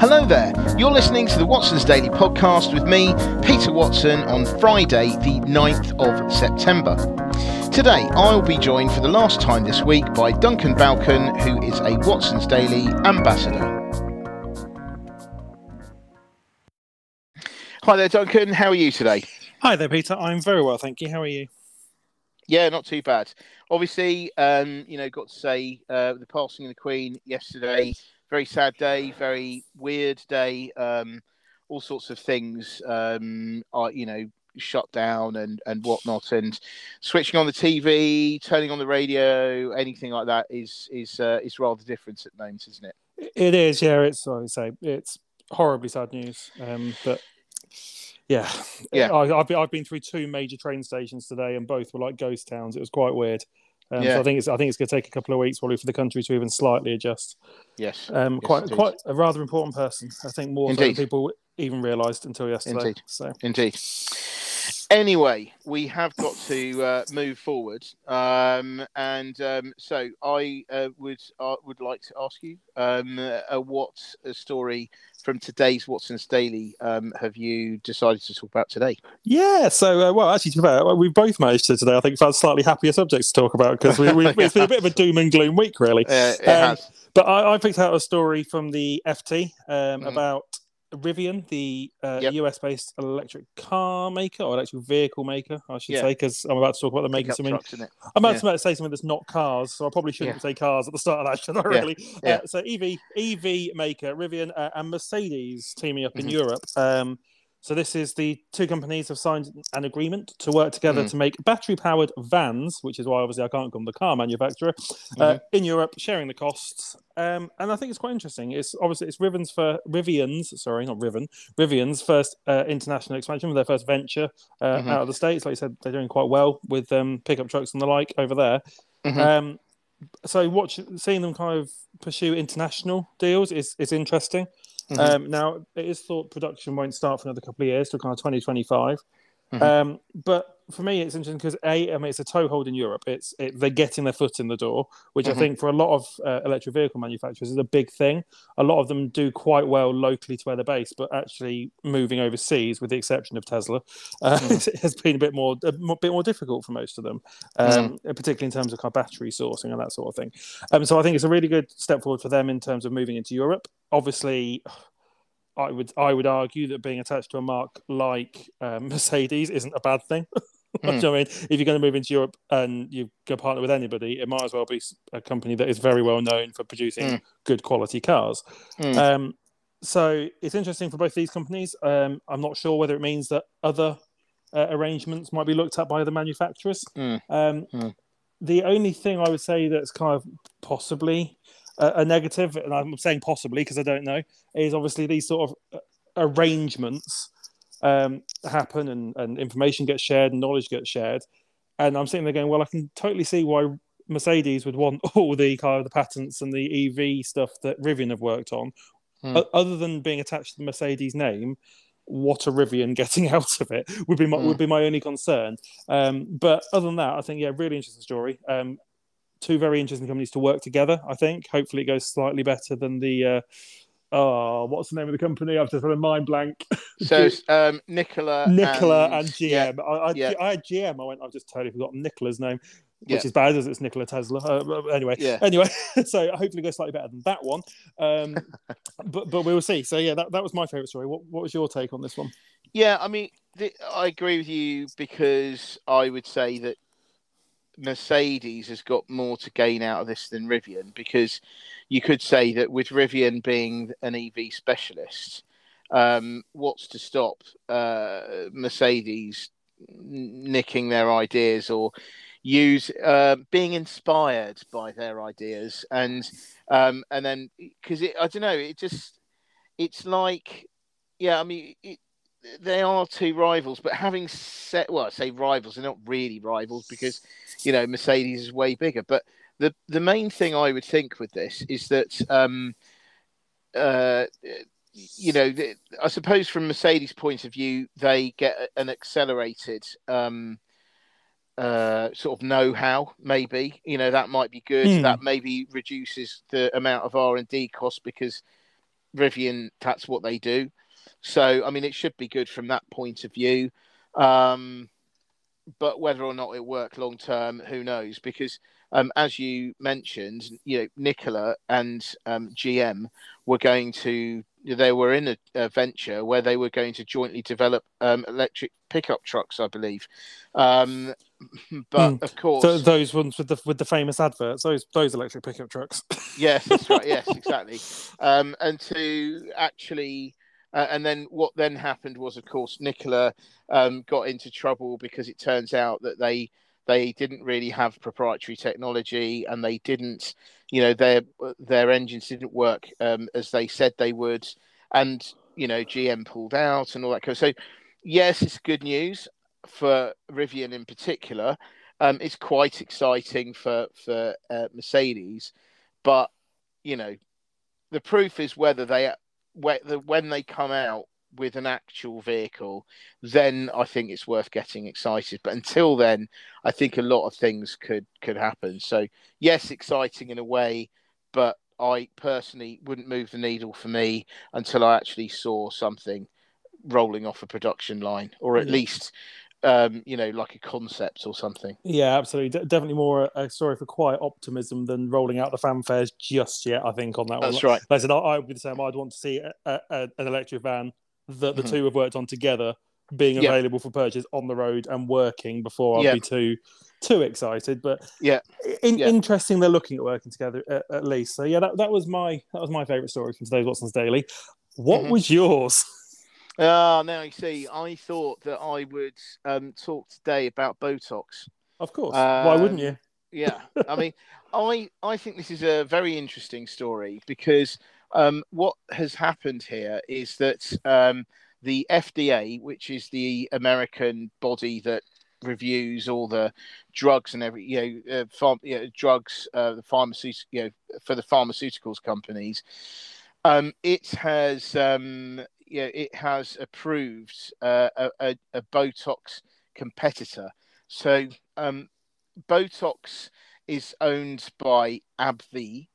Hello there. You're listening to the Watson's Daily Podcast with me, Peter Watson, on Friday, the 9th of September. Today, I'll be joined for the last time this week by Duncan Balcon, who is a Watson's Daily ambassador. Hi there, Duncan. How are you today? Hi there, Peter. I'm very well, thank you. How are you? Yeah, not too bad. Obviously, um, you know, got to say uh, the passing of the Queen yesterday very sad day, very weird day. Um, all sorts of things um, are, you know, shut down and and whatnot. And switching on the TV, turning on the radio, anything like that is is uh, is rather different at the moment, isn't it? It is. Yeah, it's. I'd say it's horribly sad news. Um, but yeah, yeah. I, have been, I've been through two major train stations today, and both were like ghost towns. It was quite weird. Um, yeah. So I think it's I think it's going to take a couple of weeks probably for the country to even slightly adjust. Yes. Um, yes, quite indeed. quite a rather important person. I think more indeed. than people even realised until yesterday. Indeed. So indeed. Anyway, we have got to uh, move forward, um, and um, so I uh, would uh, would like to ask you um, uh, what story from today's Watson's Daily um, have you decided to talk about today? Yeah, so uh, well, actually, to be fair, we both managed to today. I think found slightly happier subjects to talk about because we, we, it's been a bit of a doom and gloom week, really. Uh, it has. But I, I, picked out a story from the FT um, Mhm. about Rivian, the uh, Yep. US-based electric car maker or electric vehicle maker, I should Yeah. say, because I'm about to talk about the making something. trucks. I'm about Yeah. to about to say something that's not cars, so I probably shouldn't Yeah. say cars at the start of that, should I? Really? Yeah. Uh, so EV EV maker Rivian uh, and Mercedes teaming up in Mhm. Europe. Um, so this is the two companies have signed an agreement to work together Mhm. to make battery-powered vans, which is why obviously I can't call them the car manufacturer, uh, Mhm. in Europe, sharing the costs. Um, and I think it's quite interesting. It's obviously it's Rivian's for Rivian's, sorry, not Rivian, Rivian's first uh, international expansion, their first venture uh, Mhm. out of the states. Like you said, they're doing quite well with um, pickup trucks and the like over there. Mhm. Um, so watch seeing them kind of pursue international deals is is interesting. Mhm. Um, now it is thought production won't start for another couple of years, till kind of twenty twenty five. Mhm. Um, but for me, it's interesting because a, I mean, it's a toehold in Europe. It's it, they're getting their foot in the door, which Mhm. I think for a lot of uh, electric vehicle manufacturers is a big thing. A lot of them do quite well locally to where they're based, but actually moving overseas, with the exception of Tesla, uh, Mhm. has been a bit more a bit more difficult for most of them, um, particularly in terms of kind of battery sourcing and that sort of thing. Um, so I think it's a really good step forward for them in terms of moving into Europe. Obviously. I would I would argue that being attached to a mark like um, Mercedes isn't a bad thing. Do you know I mean? If you're going to move into Europe and you go partner with anybody, it might as well be a company that is very well known for producing Mm. good quality cars. Mm. Um, so it's interesting for both these companies. Um, I'm not sure whether it means that other uh, arrangements might be looked at by other manufacturers. Mm. Um, Mm. The only thing I would say that's kind of possibly a, a negative, and I'm saying possibly because I don't know, is obviously these sort of uh, arrangements um, happen and, and information gets shared and knowledge gets shared. And I'm sitting there going, well, I can totally see why Mercedes would want all the kind of the patents and the EV stuff that Rivian have worked on. Hmm. Other than being attached to the Mercedes name, what are Rivian getting out of it would be my, Hmm. would be my only concern. Um, but other than that, I think yeah, really interesting story. Um, two very interesting companies to work together. I think hopefully it goes slightly better than the. Uh, oh, what's the name of the company? I've just had a mind blank. So um, Nikola, Nikola and, and, GM. yeah, I, I, yeah. I had GM. I went. I've just totally forgotten Nikola's name, which Yeah. is bad as it's Nikola Tesla. Uh, anyway, Yeah. anyway. So hopefully, it goes slightly better than that one. Um, but but we will see. So yeah, that, that was my favorite story. What what was your take on this one? Yeah, I mean, I agree with you because I would say that Mercedes has got more to gain out of this than Rivian because you could say that with Rivian being an EV specialist, um, what's to stop uh, Mercedes nicking their ideas or use uh, being inspired by their ideas? And um, and then because I don't know it just it's like yeah I mean it, they are two rivals, but having set well, I say rivals, they're not really rivals because you know Mercedes is way bigger. But the the main thing I would think with this is that um, uh, you know, the, I suppose from Mercedes' point of view, they get an accelerated um, uh, sort of know-how. Maybe you know that might be good. Hmm. That maybe reduces the amount of R and D costs because Rivian that's what they do. So I mean, it should be good from that point of view. Um, but whether or not it work long term, who knows? Because um, as you mentioned, you know, Nikola and um, GM were going to they were in a, a, venture where they were going to jointly develop um, electric pickup trucks, I believe. Um, but Hmm. of course, So those ones with the with the famous adverts, those those electric pickup trucks. yes, that's right. Yes, exactly. Um, and to actually, uh, and then what then happened was, of course, Nikola um, got into trouble because it turns out that they they didn't really have proprietary technology and they didn't, you know, their their engines didn't work um, as they said they would, and you know, GM pulled out and all that kind of. So, yes, it's good news for Rivian in particular. Um, it's quite exciting for for uh, Mercedes, but you know, the proof is whether they when they come out with an actual vehicle, then I think it's worth getting excited. But until then, I think a lot of things could could happen. So yes, exciting in a way, but I personally wouldn't move the needle for me until I actually saw something rolling off a production line, or at Yeah. least um, you know, like a concept or something. Yeah, absolutely. De- definitely more a story for quiet optimism than rolling out the fanfares just yet. I think on that one. That's right. Like I said, I, I would be the same. I'd want to see a, a, a- an electric van that the Mhm. two have worked on together being Yeah. available for purchase on the road and working before I'd Yeah. be too too excited. But Yeah. in, Yeah. interesting they're looking at working together at, at least. So yeah, that, that was my that was my favourite story from today's Watson's Daily. What Mhm. was yours? Ah, now you see, I thought that I would um, talk today about Botox. Of course. Why wouldn't Um, you? Yeah, I mean, I I think this is a very interesting story because um, what has happened here is that um, the FDA, which is the American body that reviews all the drugs and every you know, uh, farm, you know drugs, uh, the pharmaceutical, you know, for the pharmaceuticals companies, um, it has um, yeah, it has approved uh, a, a, Botox competitor. So um, Botox is owned by AbbVie,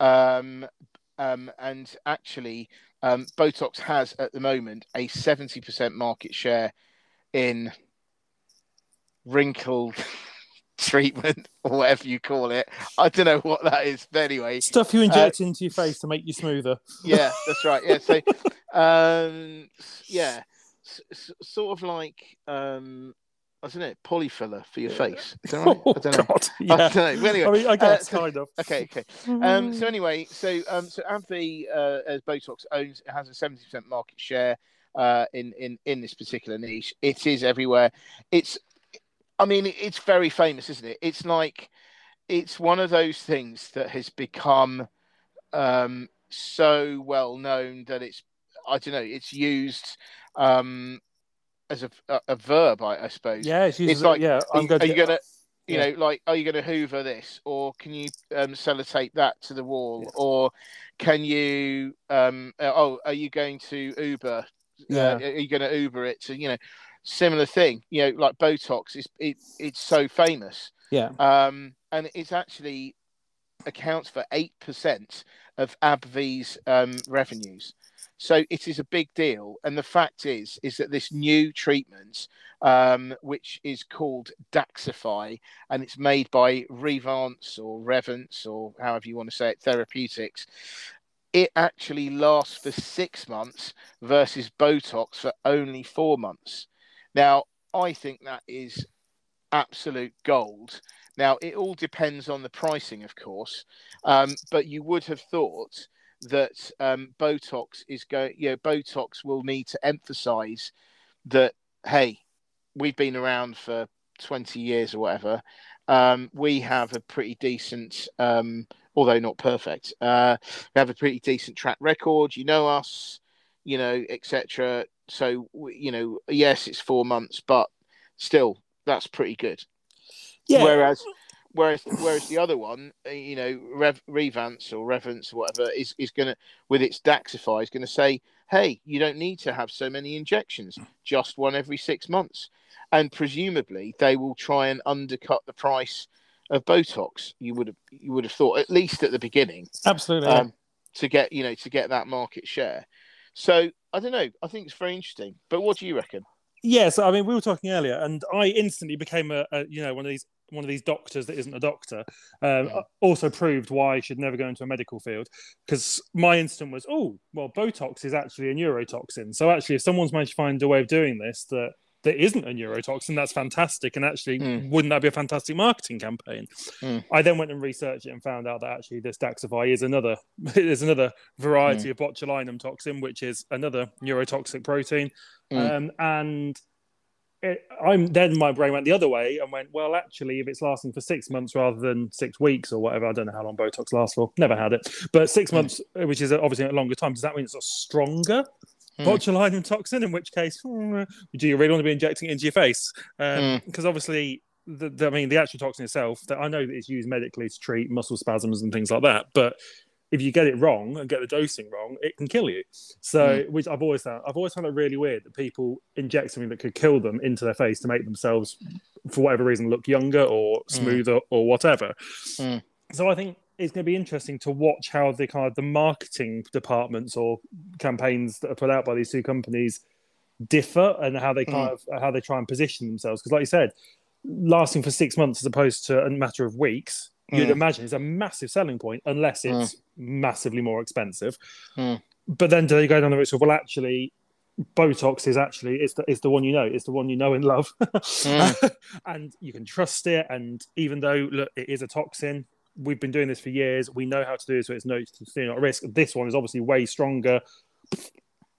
um, um, and actually, um, Botox has at the moment a seventy percent market share in wrinkle treatment or whatever you call it. I don't know what that is, but anyway, Stuff you inject into your face to make you smoother. yeah, that's right. Yeah, so um, yeah, s- s- sort of like um, I don't know, polyfiller for your face. Is that right? Oh, I don't know. God. I don't know. But anyway, I mean, I guess so- kind of. okay, okay. Um, so anyway, so um, so AbbVie uh, as Botox owns it has a seventy percent market share uh, in in in this particular niche. It is everywhere. It's, I mean, it's very famous, isn't it? It's like, it's one of those things that has become um, so well known that it's, I don't know, it's used um, as a, a, a verb, I, I suppose. Yeah, it's, It's like, yeah. Are I'm you, going are to you gonna, you yeah. know, like, are you gonna Hoover this, or can you um, sellotape that to the wall, or can you, um, uh, oh, are you going to Uber? Yeah. Uh, are you going to Uber it So you know, similar thing? You know, like Botox is it, it's so famous, Yeah. um, and it's actually accounts for eight percent of AbbVie's um, revenues. So it is a big deal, and the fact is, is that this new treatment, um, which is called Daxxify, and it's made by Revance or Revance or however you want to say it, Therapeutics. It actually lasts for six months versus Botox for only four months. Now, I think that is absolute gold. Now, it all depends on the pricing, of course, um, but you would have thought that um, Botox is going, you know, Botox will need to emphasize that, hey, we've been around for 20 years or whatever. Um, we have a pretty decent, um, although not perfect, uh, we have a pretty decent track record. You know us, you know, etc. So, you know, yes, it's four months, but still, that's pretty good. Yeah. Whereas, whereas, whereas the other one, uh, you know, Rev, Revance or Revance or whatever is is going to with its Daxxify is going to say hey, you don't need to have so many injections, just one every six months. And presumably they will try and undercut the price of Botox. You would have you would have thought, at least at the beginning. Absolutely. Um, to get you know to get that market share. So I don't know. I think it's very interesting. But what do you reckon? Yes, I mean we were talking earlier, and I instantly became a, a you know one of these one of these doctors that isn't a doctor. Um, Yeah. Also proved why I should never go into a medical field because my instinct was, oh well, Botox is actually a neurotoxin. So actually, if someone's managed to find a way of doing this that that isn't a neurotoxin, that's fantastic. And actually, Mm. wouldn't that be a fantastic marketing campaign? Mm. I then went and researched it and found out that actually this Daxxify is another is another variety of botulinum toxin, which is another neurotoxic protein. Mm. Um, and it, I'm then my brain went the other way and went, well, actually, if it's lasting for six months rather than six weeks or whatever, I don't know how long Botox lasts for. Never had it, but six Mm. months, which is obviously a longer time. Does that mean it's a stronger Mm. Botulinum toxin? In which case, hmm, do you really want to be injecting it into your face? Mm. Because obviously. The, the, I mean, the actual toxin itself, that I know that it's used medically to treat muscle spasms and things like that, but if you get it wrong and get the dosing wrong, it can kill you. So, which I've always found, I've always found it really weird that people inject something that could kill them into their face to make themselves, for whatever reason, look younger or smoother or whatever. Mm. So, I think it's going to be interesting to watch how the kind of the marketing departments or campaigns that are put out by these two companies differ and how they kind of how they try and position themselves. Because, like you said, lasting for six months as opposed to a matter of weeks, you'd Mm. imagine is a massive selling point unless it's massively more expensive. Mm. But then do they go down the route of well, actually, Botox is actually it's the it's the one you know, it's the one you know and love, Mm. and you can trust it. And even though look, it is a toxin, we've been doing this for years. We know how to do this, so it's no it's not a risk. This one is obviously way stronger.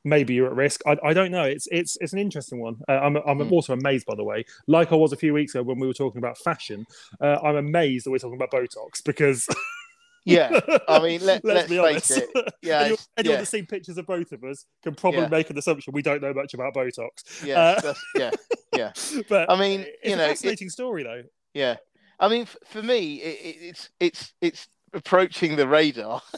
Maybe you're at risk. I, I don't know. It's it's it's an interesting one. Uh, I'm I'm Mm. also amazed, by the way. Like I was a few weeks ago when we were talking about fashion. Uh, I'm amazed that we're talking about Botox because Yeah, I mean, let, let's let's, be face honest. it. Yeah, anyone, anyone yeah. that's seen pictures of both of us can probably Yeah. make an assumption we don't know much about Botox. Yeah, Uh, yeah, yeah, But I mean, you know, it- fascinating story though. yeah. I mean, f- for me, it, it, it's it's it's approaching the radar.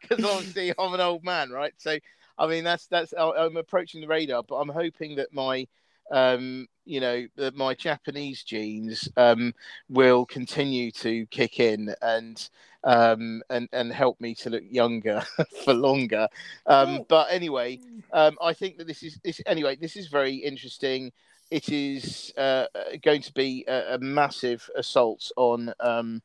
Because obviously I'm an old man, right? So, I mean, that's that's I'm approaching the radar, but I'm hoping that my um you know that my japanese genes um will continue to kick in and um and and help me to look younger for longer. Um but anyway um i think that this is this anyway this is very interesting it is uh, going to be a, a massive assault on um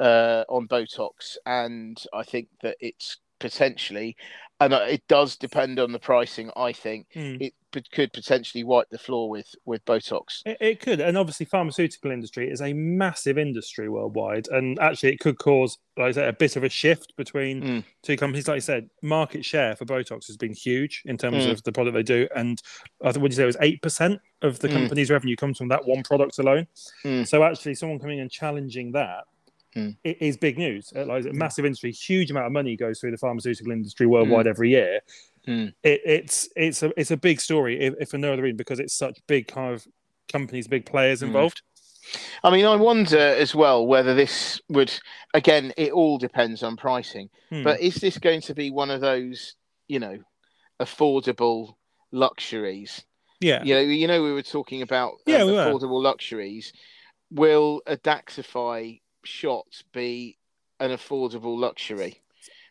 uh on botox and i think that it's potentially and uh, it does depend on the pricing i think Mm. it could potentially wipe the floor with with botox It, it could, and obviously, pharmaceutical industry is a massive industry worldwide, and actually, it could cause, like I said, a bit of a shift between Mm. two companies. Like I said, market share for Botox has been huge in terms Mm. of the product they do, and I think what you say it was eight percent of the Mm. company's revenue comes from that one product alone. Mm. So actually, someone coming and challenging that Mm. it is big news. Uh, Like a massive industry, huge amount of money goes through the pharmaceutical industry worldwide every year. Mm. It, it's it's a it's a big story, if, if for no other reason, because it's such big kind of companies, big players Mm. involved. I mean, I wonder as well whether this would, again, it all depends on pricing, Hmm. but is this going to be one of those, you know, affordable luxuries? yeah, You know, you know, we were talking about um, Yeah, we were. affordable luxuries. Will a Daxxify shot be an affordable luxury?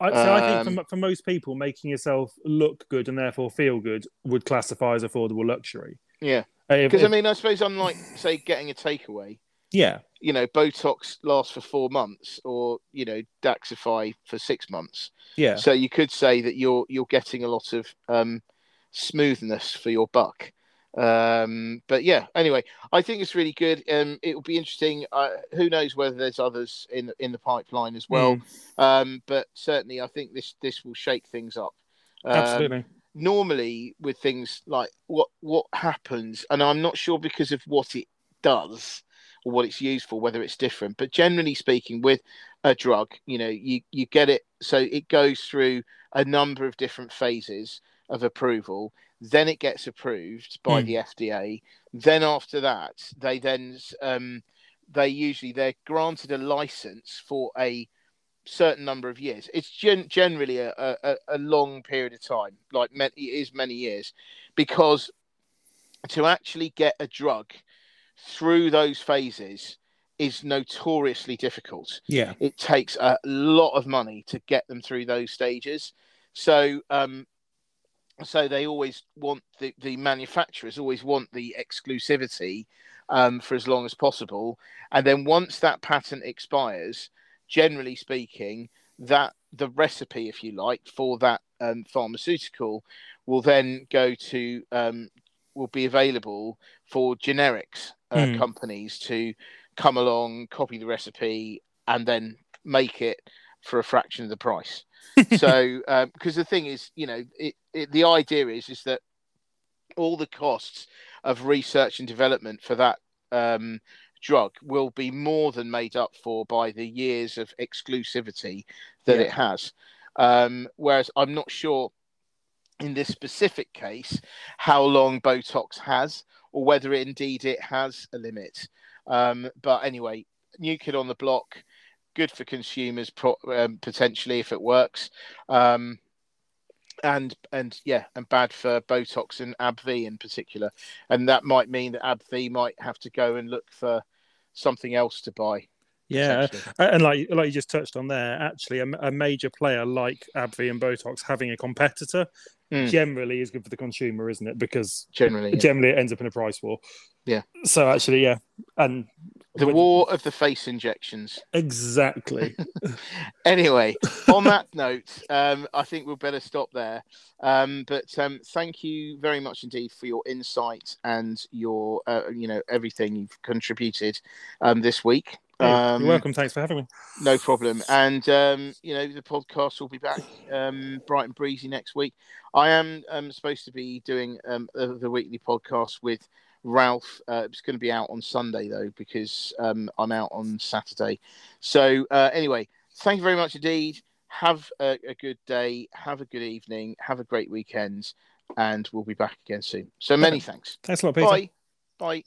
I, so I um, think for, for most people, making yourself look good and therefore feel good would classify as affordable luxury. Yeah, Uh, because I mean, I suppose unlike say getting a takeaway, yeah, you know, Botox lasts for four months, or you know, Daxxify for six months. yeah, So you could say that you're you're getting a lot of um, smoothness for your buck. Um, but yeah, anyway, I think it's really good. Um, it will be interesting. Uh, who knows whether there's others in in the pipeline as well. Mm, Um, but certainly, I think this this will shake things up. Um, absolutely. Normally, with things like what what happens, and I'm not sure because of what it does or what it's used for, whether it's different. But generally speaking, with a drug, you know, you you get it, so it goes through a number of different phases of approval. Then it gets approved by Hmm. the FDA. Then after that, they then um, they usually they're granted a license for a certain number of years. It's gen- generally a, a, a long period of time, like many, it is many years, because to actually get a drug through those phases is notoriously difficult. Yeah. It takes a lot of money to get them through those stages. So, um, so they always want the, the manufacturers always want the exclusivity um, for as long as possible. And then once that patent expires, generally speaking, that the recipe, if you like, for that um, pharmaceutical will then go to um, will be available for generics uh, mm. companies to come along, copy the recipe, and then make it for a fraction of the price. so, um, because the thing is, you know, it, it, the idea is is that all the costs of research and development for that um, drug will be more than made up for by the years of exclusivity that yeah. it has. Um, whereas I'm not sure in this specific case how long Botox has or whether indeed it has a limit. Um, but anyway, new kid on the block, good for consumers pro- um, potentially if it works. Um, and and yeah, and bad for Botox and AbbVie in particular, and that might mean that AbbVie might have to go and look for something else to buy. Yeah, and like like you just touched on there, actually, a, a major player like AbbVie and Botox having a competitor mm. generally is good for the consumer, isn't it? Because generally, yeah. generally it ends up in a price war. Yeah. So actually, yeah, and the when... war of the face injections. Exactly. anyway, on that note, um, I think we'll better stop there. Um, but um, thank you very much indeed for your insight and your, uh, you know, everything you've contributed um, this week. Um, you're welcome. Thanks for having me. No problem. And um, you know, the podcast will be back um, bright and breezy next week. I am um, supposed to be doing um, the, the weekly podcast with Ralph. Uh, it's going to be out on Sunday though because um, I'm out on Saturday. So uh, anyway, thank you very much indeed. Have a, a, good day. Have a good evening. Have a great weekend, and we'll be back again soon. So many thanks. Thanks a lot, Peter. Bye. Bye.